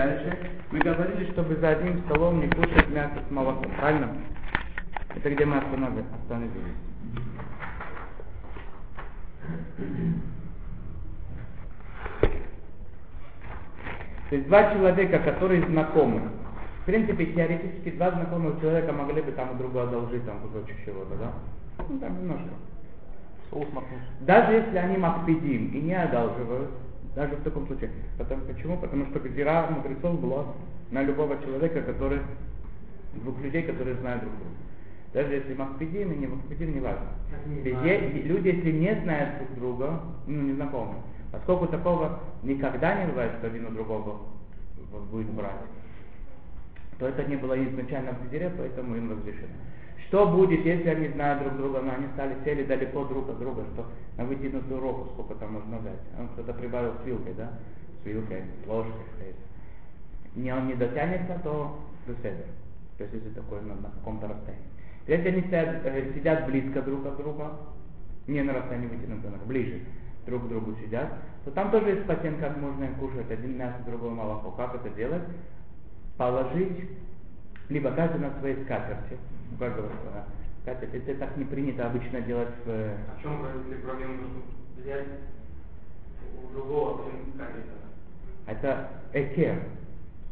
Дальше мы говорили, чтобы за одним столом не кушать мясо с молоком, правильно? Это где мы остановились. То есть два человека, которые знакомы. В принципе, теоретически два знакомых человека могли бы там у друга одолжить там кусочек чего-то, да? Ну там немножко. Соус. Даже если они макпедим и не одалживают, даже в таком случае. Потому, почему? Потому что гзира мудрецов была на любого человека, который, двух людей, которые знают друг друга. Даже если макпедим и не макпедим, не важно. Везде, люди, если не знают друг друга, ну, не знакомы, поскольку такого никогда не бывает, что один у другого будет брать, то это не было изначально в гзире, поэтому им разрешено. Что будет, если они знают друг друга, но они стали сели далеко друг от друга, что на вытянутую руку сколько там можно взять? Он кто-то прибавил с вилкой, да? С вилкой, с ложкой, не он не дотянется, то беседа. То есть если такое на, на каком-то расстоянии. Если они сидят, э, сидят близко друг от друга, не на расстоянии вытянутого, ближе друг к другу сидят, то там тоже есть патент, как можно кушать один мясо, другое молоко. Как это делать? Положить либо каждый на своей скатерти, у каждого своя скатерть. Это так не принято обычно делать в... А в чем проблема, что взять у другого, потом скатерть? Это экер.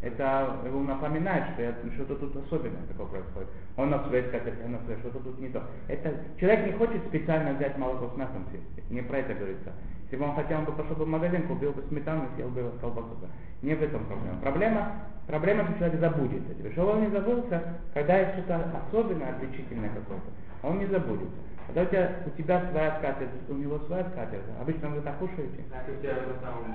Это его напоминает, что я, что-то тут особенное такое происходит. Он на своей скатерти, он на что-то тут не то. Это, человек не хочет специально взять молоко с мясом съесть. Не про это говорится. Если бы он хотел, он бы пошел бы в магазин, купил бы сметану, съел бы колбасу. Не в этом проблема. Проблема, проблема, что человек забудется. Тебе. Что он не забылся, когда есть что-то особенное, отличительное какое-то, он не забудется. Когда у тебя, у тебя своя скатерть, у него своя скатерть, обычно вы так кушаете? А у тебя там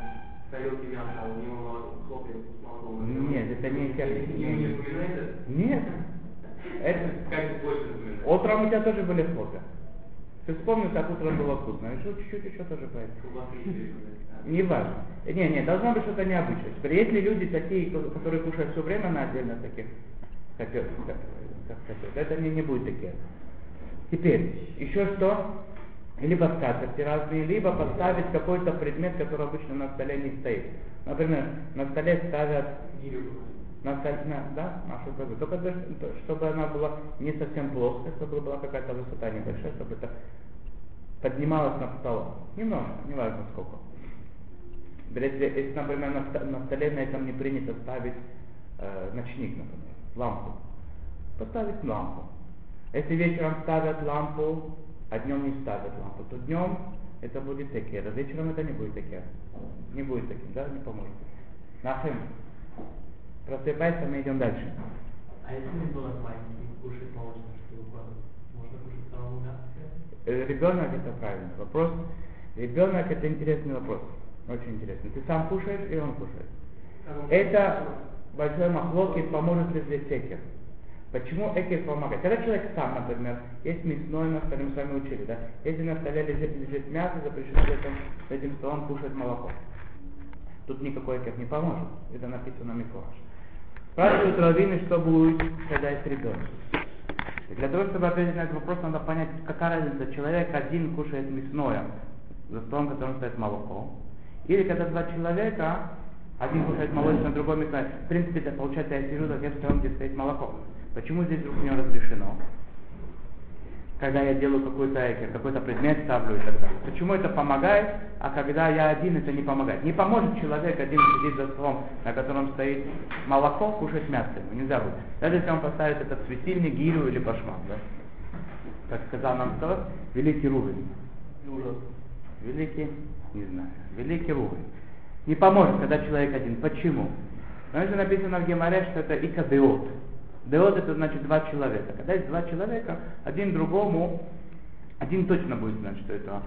тарелки мяса, а у него хлопья с молоком. Нет, это не это? Нет. Это, Как больше утром у тебя тоже были хлопья. Ты вспомнил, как утром было вкусно. Еще чуть-чуть еще тоже что-то. Не важно. Не, не, должно быть что-то необычное. Теперь, если люди такие, ко- которые кушают все время на отдельно таких, как, как, как сказать, это не, не будет такие. Теперь, еще что? Либо скатерти разные, либо поставить какой-то предмет, который обычно на столе не стоит. Например, на столе ставят. На, на- да, нашу козу. Только для- то, чтобы она была не совсем плоская, чтобы была какая-то высота небольшая, чтобы это поднималось над столом. Немножко, не важно сколько. Если, если, например, на, на столе на этом не принято ставить э, ночник, например, лампу, поставить лампу. Если вечером ставят лампу, а днем не ставят лампу, то днем это будет такер, а вечером это не будет такер. Не будет таким, да, не поможет. Нахим. Просыпайся, мы идем дальше. А если ребенок маленький кушает молочное, что выкладывать? Можно кушать самому мясо? Э, Ребенок это правильный вопрос. Ребенок это интересный вопрос. Очень интересный. Ты сам кушаешь, и он кушает. Это большой махлокит, поможет ли здесь экер. Почему экер помогает? Когда человек сам, например, есть мясное на столе, мы с вами учили, да? Если на столе лежит, лежит мясо, запрещено за этим, этим столом кушать молоко. Тут никакой экер не поможет. Это написано Миколаш. Спрашивают раввины, что будет, когда есть ребенок. И для того, чтобы ответить на этот вопрос, надо понять, какая разница. Человек один кушает мясное, за столом, которым стоит молоко. Или когда два человека, один кушает молочное, другой мясное. В принципе, это получается, я сижу за тем столом, где стоит молоко. Почему здесь вдруг мне разрешено? Когда я делаю какой-то экер, какой-то предмет ставлю и так далее. Почему это помогает, а когда я один, это не помогает? Не поможет человек один сидеть за столом, на котором стоит молоко, кушать мясо. Ему нельзя будет. Даже если он поставит этот светильник, гирю или башмак, да? Как сказал нам кто? Великий Рувин. Великий, не знаю, великий Рувин. Не поможет, когда человек один. Почему? Потому что написано в Геморе, что это икадеот. Деот это значит два человека. Когда есть два человека, один другому, один точно будет знать, что это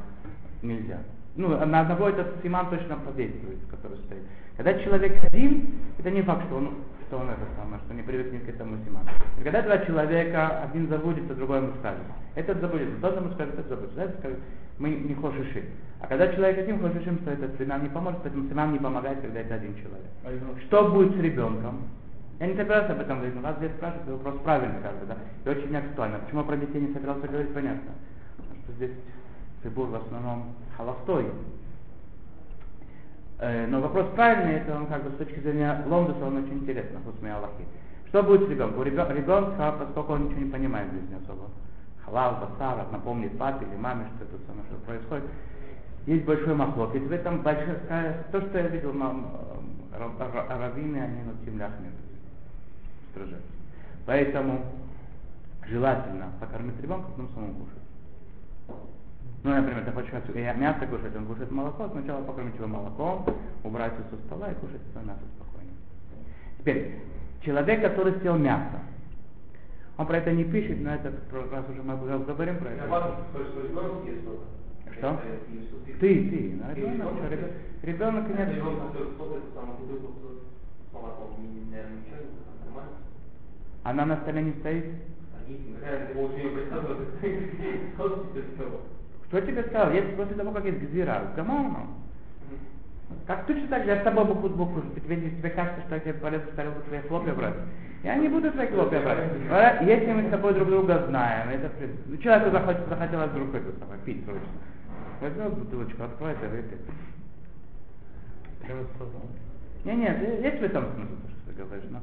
нельзя. Ну, на одного этот симан точно подействует, который стоит. Когда человек один, это не факт, что он, что он это самое, что не привыкнет к этому симану. И когда два человека, один забудется, другой ему скажет. Этот забудется, тот ему скажет, этот забудется. Этот скажет, мы не хошиши. А когда человек один хошишим, что этот симан не поможет, поэтому симан не помогает, когда это один человек. Что будет с ребенком? Я не собирался об этом говорить, но вас здесь спрашивают, это вопрос правильный, как бы, да, и очень актуально. Почему я про детей не собирался говорить, понятно. Потому что здесь Цибур в основном холостой. Э, но вопрос правильный, это он как бы с точки зрения Лондоса, он очень интересный, хусмей Аллахи. Что будет с ребенком? У ребенка, поскольку он ничего не понимает в жизни особо, халал, басар, напомнит папе или маме, что это самое, что происходит. Есть большой махлок. И в этом большое, то, что я видел, раввины, они над тем ляхами стражают. Поэтому желательно покормить ребенка, потом самому кушать. Ну, например, ты хочешь мясо кушать, он кушает молоко, сначала покормить его молоком, убрать со стола и кушать свое мясо спокойно. Теперь, человек, который съел мясо, он про это не пишет, но это раз уже мы говорим про это. Что? Ты, ты, ну, ребенок, ребенок, ребенок нет. Она на столе не стоит? Кто тебе сказал? Если после того, как есть гзира, гамарно. Как точно так же, я с тобой букву букву, тебе, тебе кажется, что я тебе полезу в тарелку твои хлопья брать. Я не буду твои хлопья брать. Если мы с тобой друг друга знаем, это ну, человеку захотелось, захотелось вдруг это самое, пить срочно. Возьмет бутылочку, откроет и выпьет. Не, нет, есть в этом смысл, что ты говоришь, но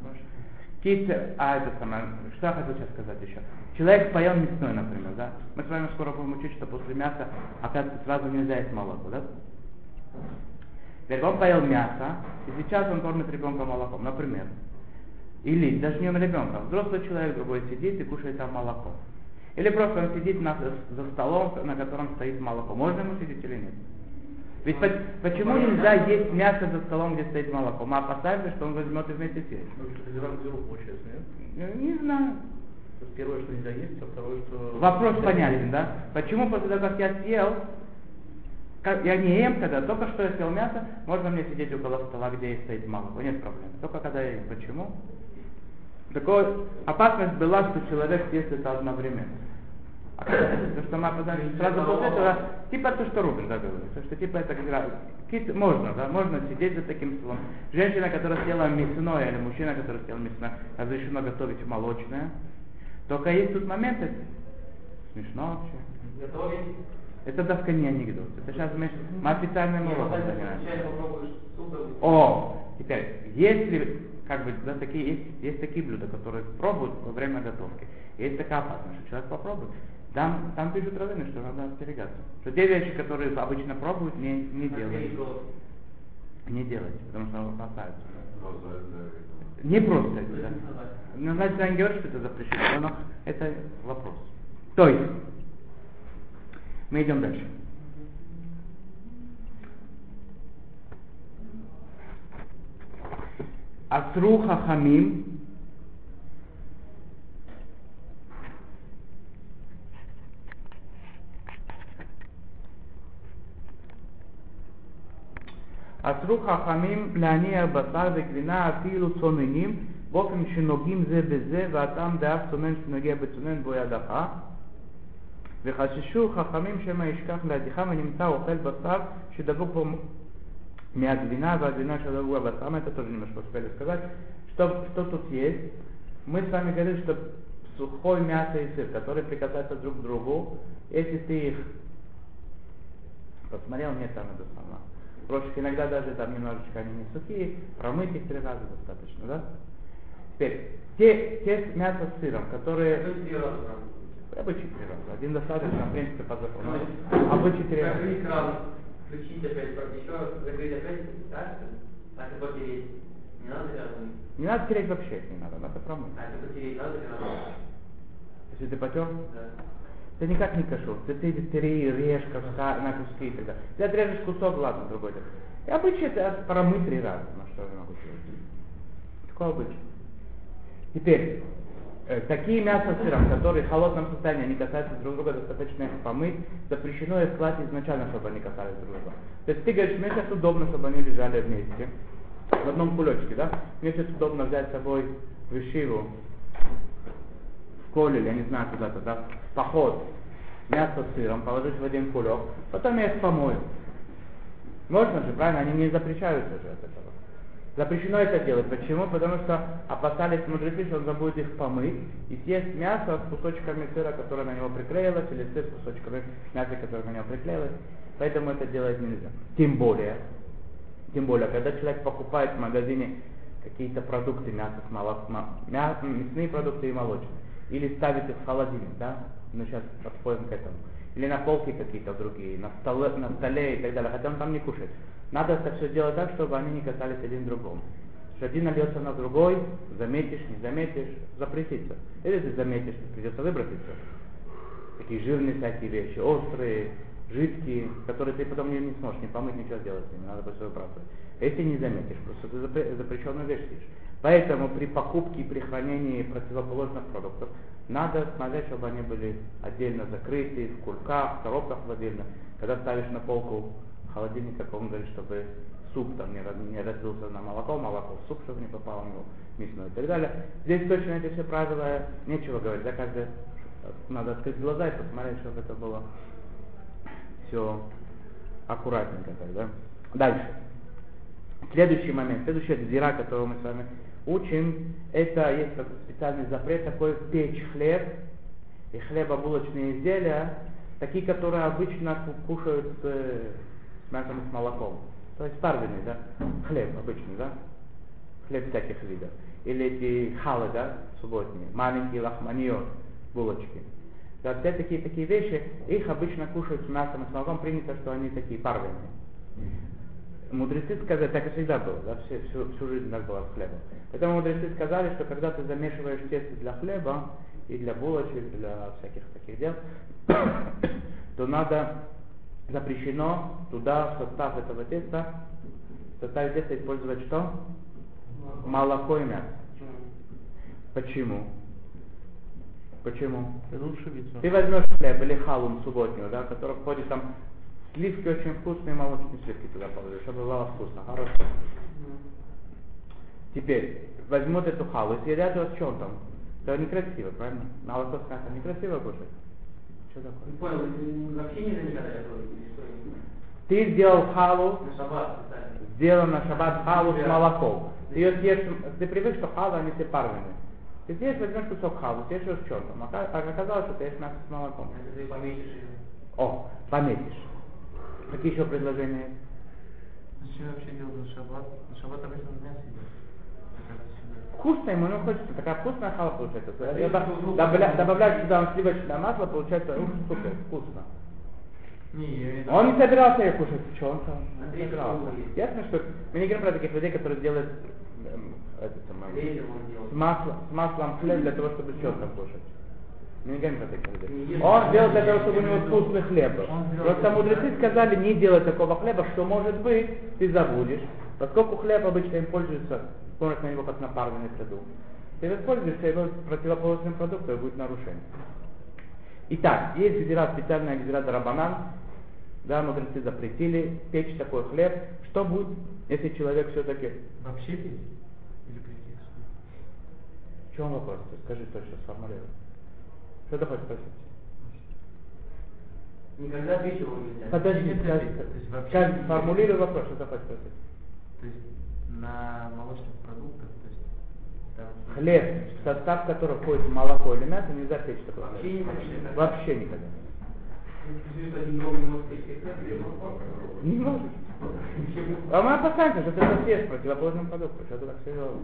Какие-то, а это самое, что я хотел сейчас сказать еще. Человек поел мясной, например, да? Мы с вами скоро будем учить, что после мяса, оказывается, сразу нельзя есть молоко, да? Теперь поел мясо, и сейчас он кормит ребенка молоком, например. Или даже не он ребенка, взрослый человек другой сидит и кушает там молоко. Или просто он сидит на, за столом, на котором стоит молоко. Можно ему сидеть или нет? Ведь по, почему нельзя есть мясо за столом, где стоит молоко? Мы опасаемся, что он возьмет и вместе съест. Ну, не знаю. Первое, что нельзя есть, а второе, что... Вопрос понятен, да? Почему после того, как я съел, как, я не ем, когда только что я съел мясо, можно мне сидеть около стола, где стоит молоко, нет проблем. Только когда я ем. Почему? Такой опасность была, что человек съест это одновременно. То, что мы опознали сразу после этого, типа то, что Рубин да, говорит, что типа это как можно, да, можно сидеть за таким столом. Женщина, которая съела мясное, или мужчина, который съел мясное, разрешено готовить молочное. Только есть тут моменты, смешно вообще. Это даже не анекдот. Это сейчас мы, мы официальным уроком занимаемся. О, теперь, если как бы, да, такие, есть, есть такие блюда, которые пробуют во время готовки. Есть такая опасность, что человек попробует. Там, там пишут раввины, что надо остерегаться. Что те вещи, которые обычно пробуют, не, не делать. Не делать, потому что опасаются. Не просто это, да. Ну, значит, он говорит, что это запрещено, но это вопрос. То есть, мы идем дальше. Асру Хахамим אסרו חכמים להניע בשר וגבינה אפילו צוננים באופן שנוגעים זה בזה והטעם דאף צונן שנוגע בצונן בו ידך וחששו חכמים שמא ישכח להדיחם ונמצא אוכל בשר שדבוק בו מהגבינה והגבינה שדבוק בבשר, это тоже немножко успели сказать. Что, что тут есть? Мы с вами говорили, что сухое мясо и сыр, которые прикасаются друг к другу, если ты их посмотрел, нет там это самое Прочих иногда даже там немножечко они не сухие, промыть их три раза достаточно, да? Теперь, те, те мясо с сыром, которые... Обычно три раза. Один достаточно, в принципе, по закону. Обычно три раза. Включить опять, еще раз закрыть опять, да? Так и потереть. Не надо рядом. Не надо тереть вообще, не надо, надо промыть. А это потереть надо рядом? Если ты потер? Да. Это никак не кашур. Ты, ты, ты режь куска, на куски и так далее. Ты отрежешь кусок, ладно, другой. И обычно это промыть три раза. На что я могу сделать? Такое обычно. Теперь, э, такие мясо с сыром, которые в холодном состоянии, они касаются друг друга, достаточно их помыть, запрещено их класть изначально, чтобы они касались друг друга. То есть ты говоришь, мне сейчас удобно, чтобы они лежали вместе, в одном кулечке, да? Мне сейчас удобно взять с собой вишиву, колель, я не знаю куда-то, да, поход, мясо с сыром, положить в один кулек, потом я их помою. Можно же, правильно? Они не запрещаются же от этого. Запрещено это делать. Почему? Потому что опасались мудрецы, что он забудет их помыть и съесть мясо с кусочками сыра, которое на него приклеилось, или сыр с кусочками мяса, которое на него приклеилось. Поэтому это делать нельзя. Тем более, Тем более, когда человек покупает в магазине какие-то продукты, мясо, с молок, мя, мясные продукты и молочные, или ставит их в холодильник, да, мы сейчас подходим к этому, или на полке какие-то другие, на столе, на столе и так далее, хотя он там не кушает. Надо это все делать так, чтобы они не касались один другому. Что один нальется на другой, заметишь, не заметишь, запретится. Или ты заметишь, придется выброситься. Такие жирные всякие вещи, острые, жидкие, которые ты потом не, сможешь не помыть, ничего сделать с ними, надо просто выбрасывать. Если не заметишь, просто ты запре- запрещенную вещь съешь. Поэтому при покупке и при хранении противоположных продуктов надо смотреть, чтобы они были отдельно закрыты, в кульках, в коробках отдельно. Когда ставишь на полку холодильник, как он говорит, чтобы суп там не, не разлился на молоко, молоко в суп, чтобы не попало в него мясное и так далее. Здесь точно эти все правила, нечего говорить, да, каждый надо открыть глаза и посмотреть, чтобы это было все аккуратненько так, да. Дальше. Следующий момент, следующая дира, которую мы с вами учим, это есть такой специальный запрет такой печь хлеб и хлебобулочные изделия, такие, которые обычно кушают с, с мясом и с молоком. То есть парвенный, да, хлеб обычный, да, хлеб всяких видов. Или эти халы, да, субботние, маленькие лахманиот, булочки. Да, все такие такие вещи, их обычно кушают с мясом и с молоком, принято, что они такие парвенные. Мудрецы сказали, так и всегда было, да, все, всю, всю жизнь так было с хлебом. Поэтому мудрецы сказали, что когда ты замешиваешь тесто для хлеба и для булочек, для всяких таких дел, то надо запрещено туда в состав этого теста, в составе теста использовать что? Молоко и мясо. Почему? Почему? Ты возьмешь хлеб или халум субботнюю, да, который входит там сливки очень вкусные, молочные сливки туда положишь, чтобы было вкусно, хорошо. Теперь, возьмут эту халу и съедят ее с чем там? Это некрасиво, правильно? Молоко с мясом некрасиво кушать. Что такое? Не понял, вообще не готовите? Ты сделал халу, На шаббат сделал на шаббат халу с молоком. Ты ее съешь, ты привык, что халу, они все парные. Ты съешь, возьмешь кусок халу, съешь ее с черным. А оказалось, что ты ешь мясо с молоком. Это. О, пометишь. Какие еще предложения есть? Зачем вообще делать на шаббат? На шаббат обычно мясо едят. Вкусно ему, ну хочется, такая вкусная хала получается. Я да- добавля- добавляешь сюда сливочное масло, получается, ух, супер, вкусно. Не, Он не собирался ее кушать, что он там? Он Андрей. Ясно, что мы не говорим про таких людей, которые делают эм, это он с, маслом, с маслом хлеб для того, чтобы четко кушать. Мы не говорим про таких людей. Он сделал для того, чтобы у него вкусный хлеб был. Просто мудрецы сказали не делать такого хлеба, что может быть, ты забудешь. Поскольку хлеб обычно им пользуется, смотрят на него как на парный продукт. Ты воспользуешься его противоположным продуктом, и будет нарушение. Итак, есть гзира, специальная гзира дарабанан, да, мудрецы запретили печь такой хлеб. Что будет, если человек все-таки... Вообще пить? Или прийти? В чем вопрос? Скажи точно, сформулируй. Что ты хочешь спросить? Никогда печь его нельзя. Подожди, скажи, не- формулируй вопрос, что хочешь спросить. То есть на молочных продуктах, то есть там... Хлеб, в состав которого входит молоко или мясо, нельзя печь такой Вообще никогда. Вообще никогда. Не может. А мы опасаемся, что ты это съешь противоположным продуктом. Что ты так серьезно?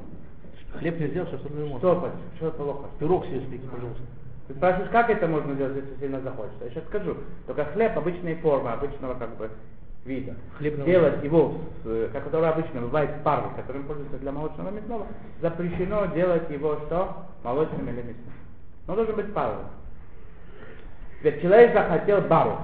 Хлеб нельзя, что что-то можно. Что, что плохо? Пирог съесть, пожалуйста. Ты спрашиваешь, как это можно делать, если сильно захочется? Я сейчас скажу. Только хлеб обычной формы, обычного как бы вида. Хлебного. Делать его, с, э, как который обычно бывает парный, которым пользуются для молочного мясного, запрещено делать его что? Молочным или мясным. Он должен быть парным. Теперь человек захотел бару.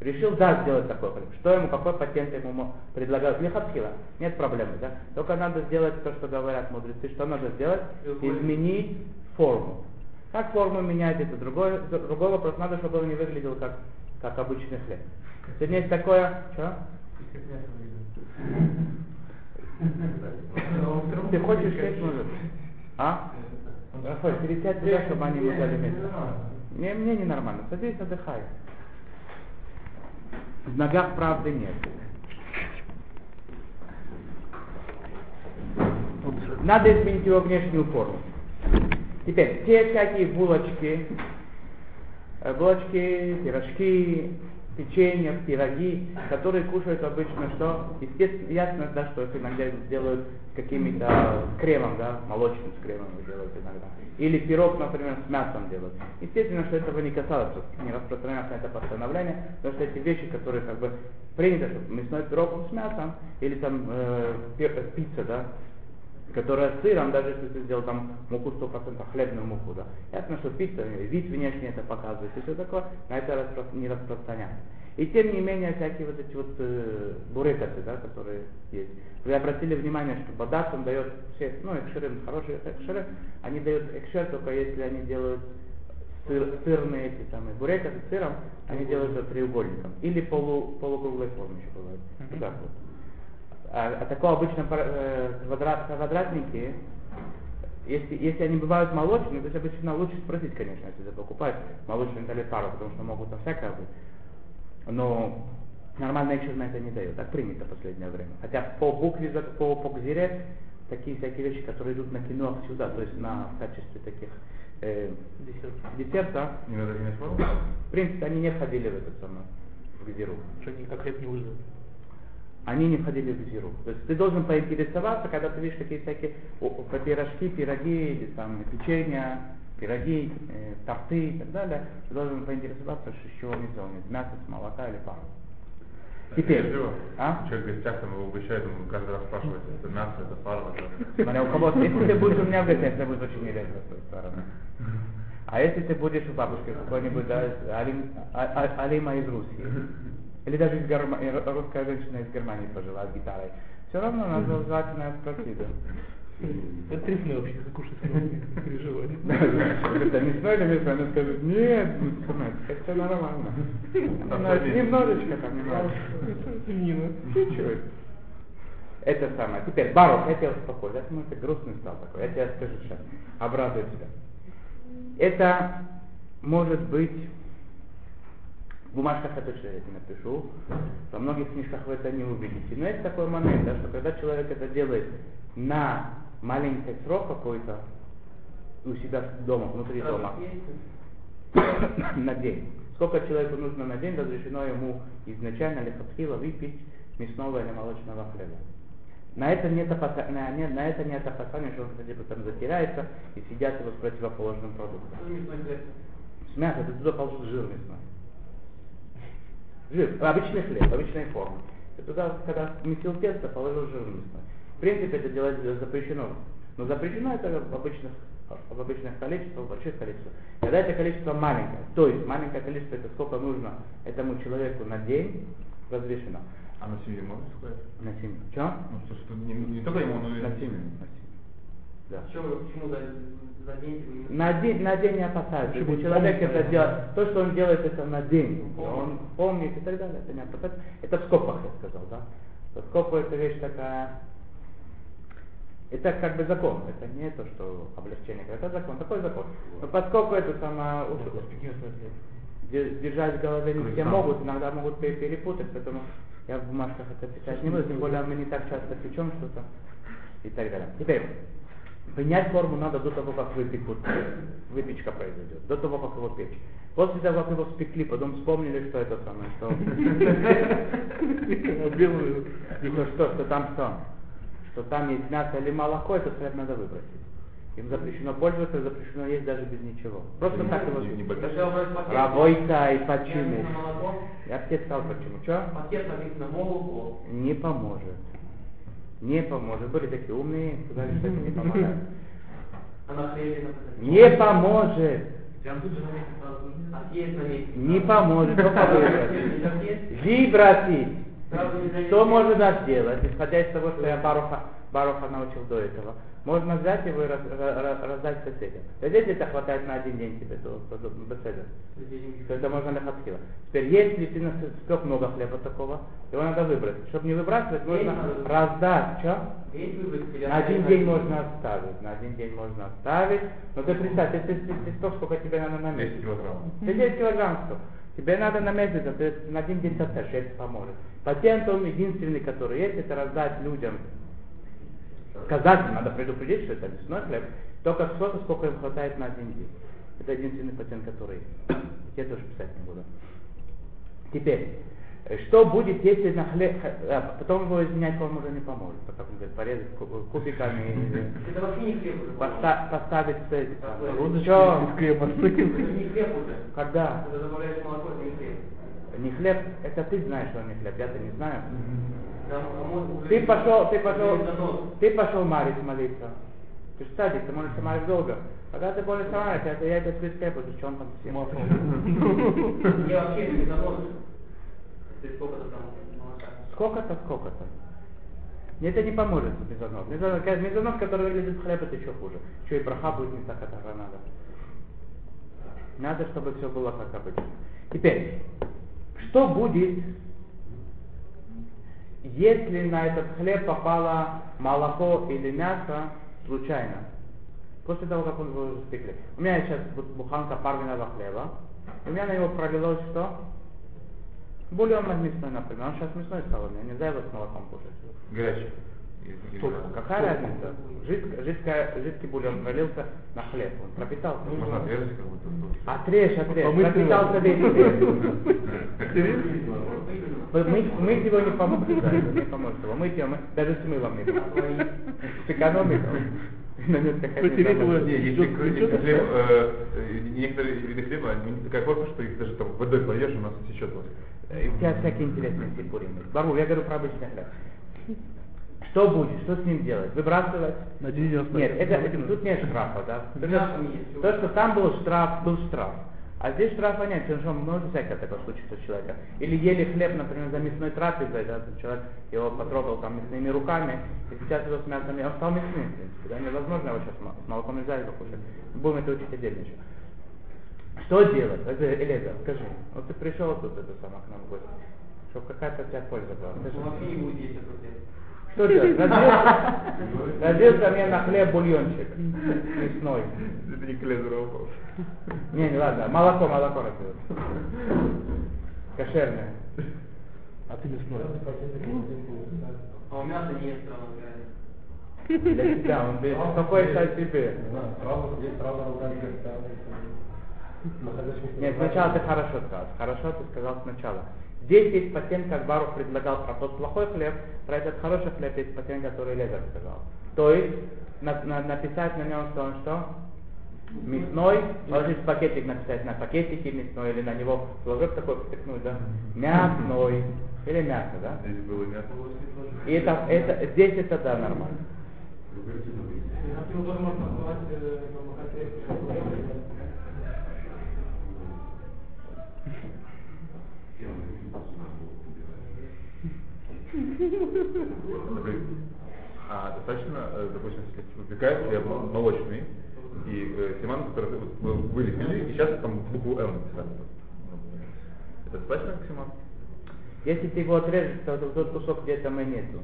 Решил, да, сделать такой хлеб. Что ему, какой патент ему предлагают? Лихатхила. Нет проблемы, да? Только надо сделать то, что говорят мудрецы. Что надо сделать? Изменить форму. Как форму менять, это другой, другой вопрос. Надо, чтобы он не выглядел как, как обычный хлеб. Сегодня есть такое... Что? Ты хочешь есть, может? А? Рафаэль, пересядь туда, чтобы они ему дали место. Не, мне не нормально. Садись, отдыхай. В ногах правды нет. Надо изменить его внешнюю форму. Теперь, те всякие булочки, э, булочки, пирожки, печенье, пироги, которые кушают обычно что? Естественно, ясно, да, что это иногда делают с какими-то кремом, да, молочным с кремом делают иногда. Или пирог, например, с мясом делают. Естественно, что этого не касалось, не распространялось на это постановление, потому что эти вещи, которые как бы принято, что мясной пирог с мясом, или там э, пицца, да, которая с сыром, даже если ты сделал там муку 100% хлебную муку, да. Ясно, что пицца, вид внешне это показывает, и все такое, на это распро... не распространяется. И тем не менее, всякие вот эти вот э, бурекасы, да, которые есть. Вы обратили внимание, что бадас, он дает все, ну, экшеры, хорошие экшеры, они дают экшер только если они делают сыр, сырные эти самые бурекасы с сыром, они делают это треугольником. Или полу, полукруглой формы еще бывает. Mm-hmm. Вот так вот. А, а такого обычно э, квадрат, квадратники, если, если они бывают молочные, то есть обычно лучше спросить, конечно, если ты покупаешь молочный или пару, потому что могут там всякое быть. Но нормальная экшер на это не дает. Так принято в последнее время. Хотя по букве, по, по гзире, такие всякие вещи, которые идут на кино сюда, то есть на, в качестве таких э, десерта. Не надо форму? В принципе, они не входили в этот самый, в гзиру. Что они как хлеб не выживут. Они не входили в гзиру. То есть ты должен поинтересоваться, когда ты видишь такие всякие пирожки, пироги, там, печенья, пироги, э, торты и так далее, ты должен поинтересоваться, что с чего они сделаны, из мяса, с молока или пара. Теперь, Вежливо. а? Человек в гостях там его угощает, ему каждый раз спрашивает, это мясо, это это... Смотря у кого если ты будешь у меня в гостях, это будет очень нелестно с твоей стороны. А если ты будешь у бабушки какой-нибудь, да, а, а, Алима из Руси, или даже из Герма... русская женщина из Германии прожила с гитарой, все равно надо желательно спросить, да. Это трефное вообще, кушать не переживай. Это не стоит или мясо, она скажет, нет, это все нормально. Немножечко там, немножечко. Чуть-чуть. Это самое. Теперь, Барух, я тебя успокою. Я думаю, ты грустный стал такой. Я тебе скажу сейчас. Обрадую тебя. Это может быть в бумажках я точно это напишу. Во многих книжках вы это не увидите. Но есть такой момент, да, что когда человек это делает на маленький срок какой-то у себя дома, внутри дома, на день. Сколько человеку нужно на день, разрешено ему изначально лихотхила выпить мясного или молочного хлеба. На это нет, опаса... на, нет, на это нет опасения, что он, кстати, потом затеряется и съедят его с противоположным продуктом. С мяса ты туда положил жир мясной. Жир, обычный хлеб, обычной формы. Ты туда, когда месил тесто, положил жир мясной. В принципе, это делать запрещено. Но запрещено это в обычных, в обычных количествах, в больших количествах. Когда это количество маленькое, то есть маленькое количество, это сколько нужно этому человеку на день, разрешено. А на семью можно сказать? На семью. Что? Ну, что, что не, не только ему, но и На семью. На семью. Да. Почему, почему за, за день вы. На день, на день не опасаются. Чтобы Если человек это делает, то, что он делает, это на день. Помнит. Он помнит и так далее, это не опасается. Это в скобках я сказал, да? В скобку это вещь такая, это как бы закон, это не то, что облегчение, это закон, такой закон. Но поскольку это самое, де- держать в голове не все могут, иногда могут пе- перепутать, поэтому я в бумажках это писать не буду, тем более мы не так часто печем что-то и так далее. Теперь, принять форму надо до того, как выпекут, выпечка произойдет, до того, как его печь. После того, как его спекли, потом вспомнили, что это самое, что... И то что, что там что? Что там есть мясо или молоко, это хлеб надо выбросить. Им запрещено пользоваться, запрещено есть даже без ничего. Просто так его... Рабойка и почему? Я тебе сказал почему. Что? пакет написано молоко. Не поможет. Не поможет. Были такие умные, сказали, что это не помогает. А. Не поможет. А. Не поможет. Выбросить. Сразу нельзя Что можно сделать, исходя из того, что я Баруха, Баруха научил до этого? Можно взять его и раз- ра- ра- раздать соседям. Если это хватает на один день тебе, то то- то беседа. То это можно лехатхила. Теперь, если ты спек много хлеба такого, его надо выбросить. Чтобы не выбрасывать, День можно надо. раздать. Что? День выбросить На один день можно оставить, на один день можно оставить. Но ты представь, если ты, ты, ты, сколько тебе надо на месяц? 10 килограмм. Ты 10 килограмм что? Тебе надо на месяц, а на один день оставишь, это поможет. Патент он единственный, который есть, это раздать людям. Сказать им, надо предупредить, что это мясной хлеб, только столько, сколько им хватает на один день. Это единственный патент, который есть. Я тоже писать не буду. Теперь, э, что будет, если на хлеб, а, потом его изменять вам уже не поможет, потому что порезать ку- кубиками Это вообще не хлеб уже. поста- поставить цель. Хлеба Это сыпем. не хлеб уже. Когда? Когда добавляешь молоко, это не хлеб. Не хлеб, это ты знаешь, что он не хлеб, я-то не знаю. Ты пошел, ты пошел, ты пошел марить молиться. Ты же садик, ты можешь марить долго. Когда ты будешь марить, это я тебе скажу, хлеб, что он там. Масло. Не вообще не занос. Ты сколько-то там. Сколько-то, сколько-то. Это не поможет мезонос. Мезонос, мезонос, который выглядит в хлеб, это еще хуже. Еще и браха будет не так, как надо. Надо, чтобы все было как обычно. Теперь, что будет, если на этот хлеб попало молоко или мясо случайно? После того, как он его запекли. У меня сейчас вот буханка парвиного хлеба. И у меня на него пролилось что? Бульон мясной, например. Он сейчас мясной стал у меня. Нельзя его с молоком кушать. Горячий. Нет? Какая разница? Жидко, жидкая, жидкий бульон пролился на хлеб. Он пропитался. Можно отрезать как будто. Отрежь, отрежь. Помыть Пропитался весь хлеб. Мыть, мыть его не поможет, да, не поможет его. Мы, даже с мылом не ходить Протереть домой. его э, э, некоторые виды хлеба, они не такая корка, что их даже там водой польешь, у нас течет вот. И у тебя всякие интересные сипурим. Бару, я говорю про обычный хлеб. Что будет? Что с ним делать? Выбрасывать? На день оставить. Нет, это, это- тут нет штрафа, да? То, что там был штраф, был штраф. А здесь нет, потому что может всякое такое случиться с человеком. Или ели хлеб, например, за мясной трапезой, да, человек его потрогал там мясными руками, и сейчас его с мясом, он стал мясным, в принципе, да, невозможно его сейчас с молоком нельзя его кушать. Будем это учить отдельно еще. Что делать? Это, Элеза, скажи. Вот ты пришел тут это самое к нам в гости. Чтобы какая-то у тебя польза была. Скажи. Он вообще не будет есть этот хлеб. Что делать? Разлился, разлился мне на хлеб бульончик мясной. Это не упал. Не, не ладно, молоко, молоко разлилось. Кошерное. А ты мясной. А у мяса нет. Для тебя, он без беспокоится о как-то. Нет, сначала ты хорошо сказал. Хорошо ты сказал сначала. Здесь есть патент, как Барух предлагал про тот плохой хлеб, про этот хороший хлеб есть патент, который Лезер сказал. То есть на- на- написать на нем, что он что? Мясной, положить пакетик, написать на пакетике мясной, или на него флажок такой втыкнуть, да? Мясной. Или мясо, да? Здесь было мясо. И это, это, здесь это да, нормально. Например, а достаточно, э, допустим, если выпекает хлеб молочный, и э, семан, который вылепили, и сейчас там букву М написали. Это достаточно как? Если ты его отрежешь, то тот- тот кусок где там и нету.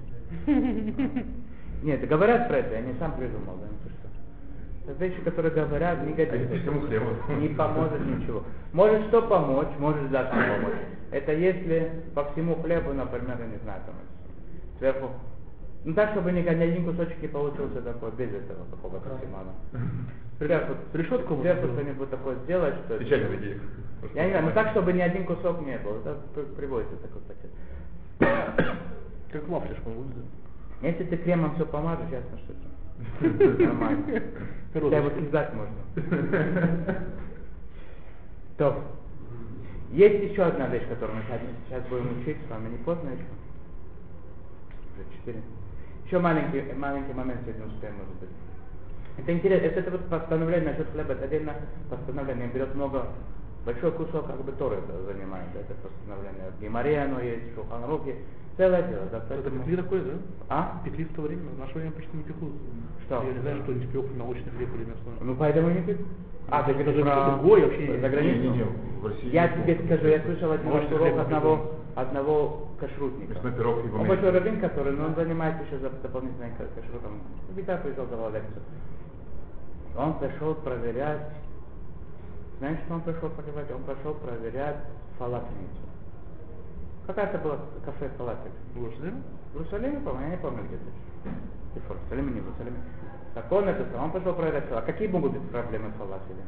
Нет, говорят про это, я не сам придумал, да, ну ты что. Это вещи, которые говорят, не А годятся. хлебу? Не поможет ничего. Может что помочь, может да помочь. Это если по всему хлебу, например, я не знаю, там сверху. Ну так, чтобы ни, ни один кусочек не получился такой, без этого какого-то семана. Сверху, Решетку сверху что-нибудь такое сделать, что... Печально такие. Я не знаю, ну так, чтобы ни один кусок не был. Это при- приводится такой пакет. Как по-моему, да? Если ты кремом все помажешь, ясно, что это нормально. Хотя его съездать можно. То. Есть еще одна вещь, которую мы сейчас, будем учить с вами. Не поздно еще? Уже четыре. Еще маленький, маленький момент сегодня успеем, может быть. Это интересно, это, это вот постановление насчет хлеба, это отдельно постановление, берет много, большой кусок как бы Торы занимает, это постановление. В Геморе оно есть, в Шуханрух есть, целое дело, да, Это поэтому... пекли такое, да? А? Пекли в то время, в наше время почти не пекут. Что? Я не знаю, что не пек молочный хлеб или мясной. Ну поэтому не пить. А, ты говоришь про другой вообще за границу? Не, не, не, в России Я тебе скажу, я слышал один урок одного, пекут. одного кашрутника. Мясной пирог его Он большой раввин, который, но он занимается еще за дополнительным ка- кашрутом. В Гитар приезжал, давал лекцию. Он пришел проверять, знаешь, что он пришел проверять? Он пришел проверять фалафельницу. Какая-то была кафе фалафель. В Иерусалиме? В Иерусалиме, по-моему, я не помню где то И в Иерусалиме, не в Иерусалиме. Так он это сам, он пошел проверять, а какие могут быть проблемы с фалафелем?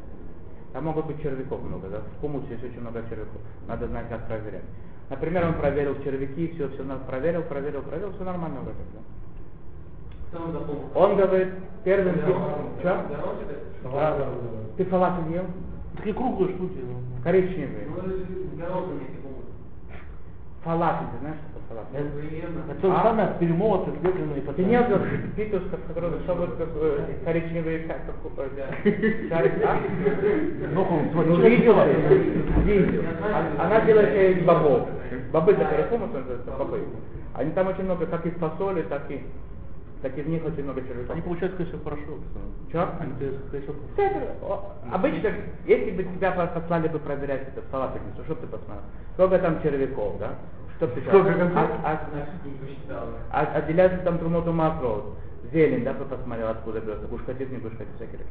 Там могут быть червяков много, да? В хумусе есть очень много червяков. Надо знать, как проверять. Например, он проверил червяки, все, все проверил, проверил, проверил, все нормально вроде, да? Он говорит, первым делом... Что? Горошек? Да, да, да. Ты фалафель ел? Такие круглые штуки. ну. Коричневые. Фалафель, ты знаешь, что такое примерно. Это то же А? самое, перемолотые, слепленные Ты не ел питус, который что вот как, э, э, шарик, а? Ну, он Ну, смотри, видел ты? Видел. А- Она делает из бобов. Бобы, которые хумус, называются бобы. Они там очень много, как из фасоли, так и, так и в них очень много червяков. Они получают, конечно, порошок. Чё? Они, Обычно, если бы тебя по- послали бы проверять этот салатницу, что бы ты посмотрел? Сколько там червяков, да? Что Сколько конкретно? А- а- Не посчитал. а- Отделяется там трумоту макро, зелень, да, ты посмотрел, откуда берется, гушкатис, не гушкатис, всякие. такие.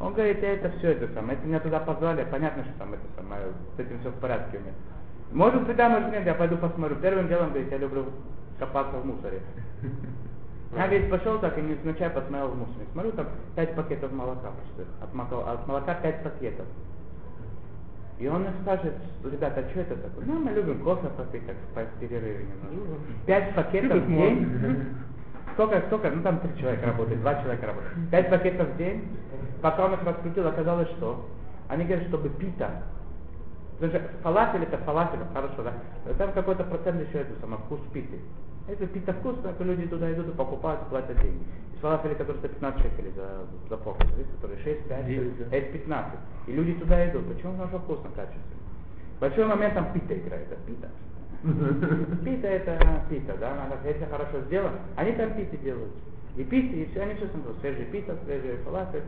Он говорит, это все это самое, если меня туда позвали, понятно, что там это самое, с этим все в порядке у меня. Может быть, да, может нет, я пойду посмотрю. Первым делом, говорит, я люблю копаться в мусоре. Я, говорит, пошел так и невзначай посмотрел в мусоре. Смотрю, там 5 пакетов молока пустых. От, мака- от молока 5 пакетов. И он мне скажет, ребята, а что это такое? Ну, мы любим кофе попить, так, в перерыве немножко. Пять пакетов в день. Сколько, сколько? Ну, там три человека работает, два человека работают. Пять пакетов в день. Пока он их раскрутил, оказалось, что? Они говорят, чтобы пита. Потому что фалафель это фалафель, хорошо, да? Там какой-то процент еще это самое, вкус питы. Если пита вкусно, то люди туда идут и покупают, и платят деньги. Из фалафеля, который стоит 15 шекелей за, за порцию, видите, который 6, 5, Девять, да. это 15. И люди туда идут. Почему? Потому что вкусно, качественно. Большой момент там пита играет, это пита. Пита это пита, да, надо, если хорошо сделано, они там питы делают. И пита, и все, они все там. Свежий пита, свежий фалафель.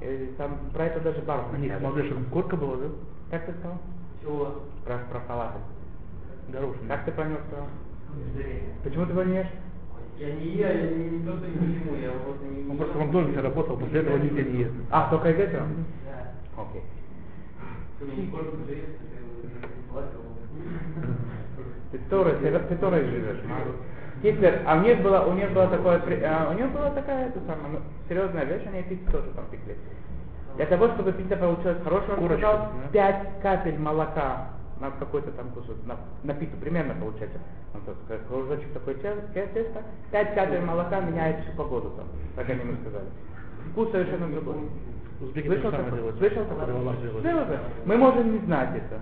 И там про это даже бар. У них, смотри, что корка была, да? Как ты сказал? Чего? Про, про фалафель. Горошина. Как ты про него сказал? Почему ты его не ешь? Я не ел, я не, не то, что не ему, я вот не Он просто в Макдональдсе работал, после этого нигде не ест. А, только из этого? Да. Окей. Ты мне кожу же есть, ты. Ты Торой, ты, ты Торой живешь. а? Гитлер, а у них было, у них было такое, а, у них была такая, это самая, ну, серьезная вещь, они пиццу тоже там пекли. Для того, чтобы пицца получилась хорошая, он сказал, да? 5 капель молока на какой-то там кусок, на, на пиццу примерно получается. Он сказал, кружочек такой те- те- тесто, 5 капель молока меняет всю погоду там, так они ему сказали. Вкус совершенно другой. Узбеки Слышал такое? Слышал такое? Мы можем не знать это.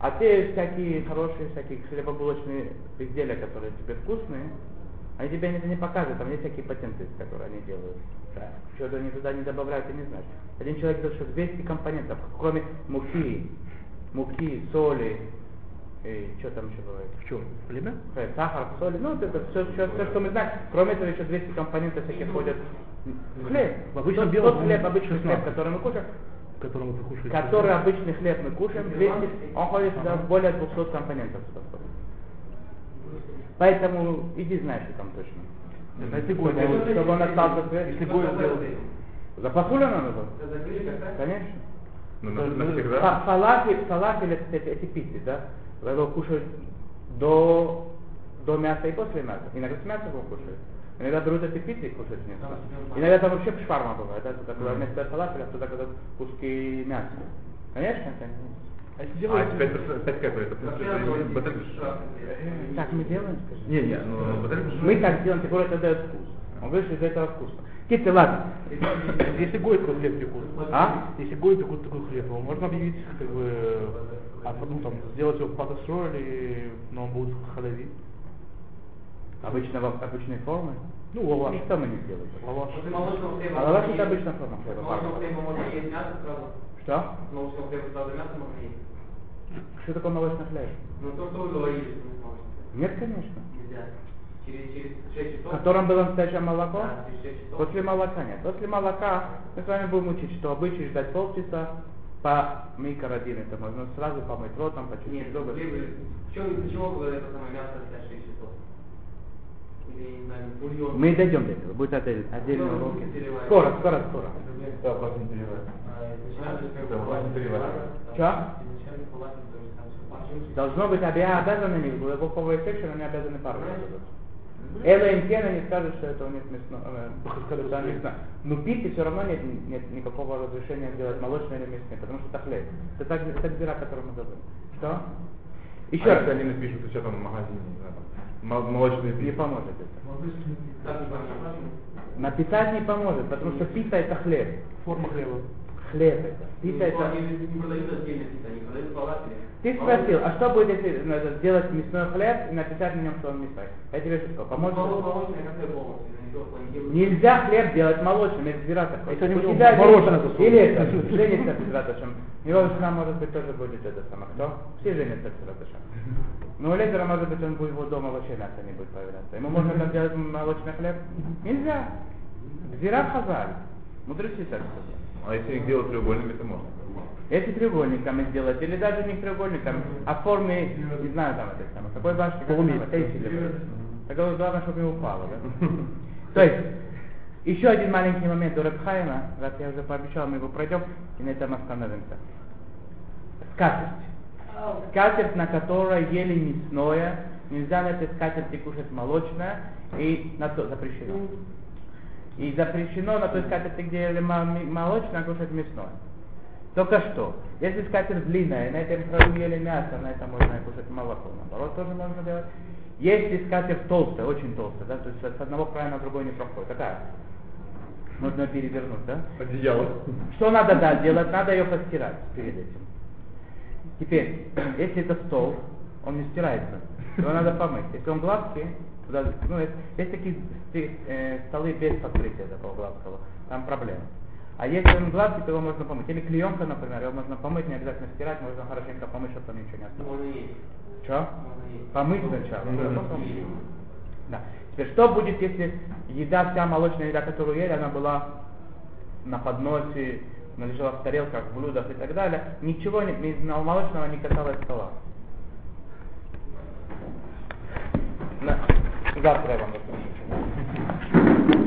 А те всякие хорошие, всякие хлебобулочные изделия, которые тебе вкусные, они тебе это не показывают, там есть всякие патенты, которые они делают. Да. Что-то они туда не добавляют, ты не знаешь. Один человек что 200 компонентов, кроме муки, муки, соли, и что там еще бывает? В чем? Племя? Э, Сахар, соль, ну вот это все, все, все, что мы знаем. Кроме этого еще 200 компонентов всяких ходят хлеб. В обычном Тот- белом тот хлеб, обычный хлеб, 16. который мы кушаем, Который вы покушаете. который обычный хлеб мы кушаем, 200, он ходит сюда более 200 компонентов. Поэтому иди знай, что там точно. А если гой Чтобы он- делать? чтобы он остался. Если гой сделать? Запахуля надо было? Конечно. Ну, на- Фа- навсегда. Фалафель, фалафель это эти, эти пиццы, да? Его кушают до, до мяса и после мяса. Иногда с мясом его кушают. Иногда берут эти пиццы и кушают вместо. Иногда там вообще шварма бывает, да? Туда кладут вместо фалафеля, туда кладут куски мяса. Конечно, конечно. А если А эти 5%, 5 капель, это Так мы делаем, скажи? Не, не, ну Мы так делаем, тем более это дает вкус. Он говорит, что из этого вкусно. Китти, ладно. Если гой такой хлеб пекут, А? если гой пекут такой хлеб, его можно объявить, как бы, а потом там сделать его подостроили, но он будет ходовит. Обычного, обычной формы. Ну, лаваш. Что мы не сделаем? Лаваш. А лаваш это обычная форма хлеба. молочного хлеба можно есть мясо сразу. Что? Молочного хлеба сразу мясо можно есть. Что такое молочный хлеб? Ну то, что вы говорили, что не можно. Нет, конечно. Нельзя. Через, через 6 часов. В котором было настоящее молоко? Да, через 6 часов. После молока нет. После молока мы с вами будем учить, что обычай ждать полчаса по микродин. Это можно сразу помыть ротом, почистить Нет, зубы. в чем, для чего вы это самое мясо 6 часов? Или, не знаю, бульон. Мы дойдем до этого, будет отдель- отдельный Ну, урок. будете переваривать. Скоро, скоро, скоро. Да, просто не переваривай. Что? Должно быть, обе- обязаны не глубоковые секшены, они обязаны пару Элла им Кен, они скажут, что это у них мясно, э, мясно. Но пить все равно нет, нет никакого разрешения делать молочное или мясное, потому что это хлеб. Это так, это бира, о котором мы говорим. Что? Еще а раз. если они напишут, что там в магазине, не мол- молочные Не пицца. поможет это. Так не. Написать не поможет, потому что пита это хлеб. Форма хлеба. Хлеб это. Пита Ну, это... Они не продают отдельно пицца, они продают полатели. Ты спросил, а что будет, если надо сделать мясной хлеб и написать на нем, что он мясной? Я тебе что сказал, поможет? Полностью, планируют. Нельзя хлеб делать молочным, это зира такой. Это не У тебя мороженое это Или это, женится раташем. Его жена, может быть, тоже будет это самое. Кто? Все женятся без раташем. Но у Лезера, может быть, он будет его дома вообще мясо не будет появляться. Ему можно там делать молочный хлеб? Нельзя. Зира хазаль. Мудрецы так сказали. А если их делать треугольными, то можно. Если треугольниками сделать, или даже не треугольником, а в форме, не знаю там это самое, какой башни, как это, Эйфелевой. Так вот, главное, чтобы не упало, да? То есть, еще один маленький момент у Рабхайма, раз я уже пообещал, мы его пройдем, и на этом остановимся. Скатерть. Скатерть, на которой ели мясное, нельзя на этой скатерти кушать молочное, и на то запрещено. И запрещено на той скатерти, где ели молочное, кушать мясное. Только что, если скатерть длинная, на этом краю ели мясо, на этом можно кушать молоко, наоборот тоже можно делать. Если скатерть толстая, очень толстая, да, то есть с одного края на другой не проходит, такая, можно перевернуть, да? Одеяло. Что надо да, делать? Надо ее постирать перед этим. Теперь, если это стол, он не стирается, его надо помыть. Если он гладкий, туда, ну, есть, есть такие э, столы без покрытия такого гладкого, там проблема. А если он гладкий, то его можно помыть. Или клеенка, например, его можно помыть, не обязательно стирать, можно хорошенько помыть, чтобы там ничего не осталось. Можно есть. Что? Помыть сначала, Да. Теперь, что будет, если еда, вся молочная еда, которую ели, она была на подносе, она лежала в тарелках, в блюдах и так далее, ничего не, молочного не касалось стола. На- Завтра я вам расскажу.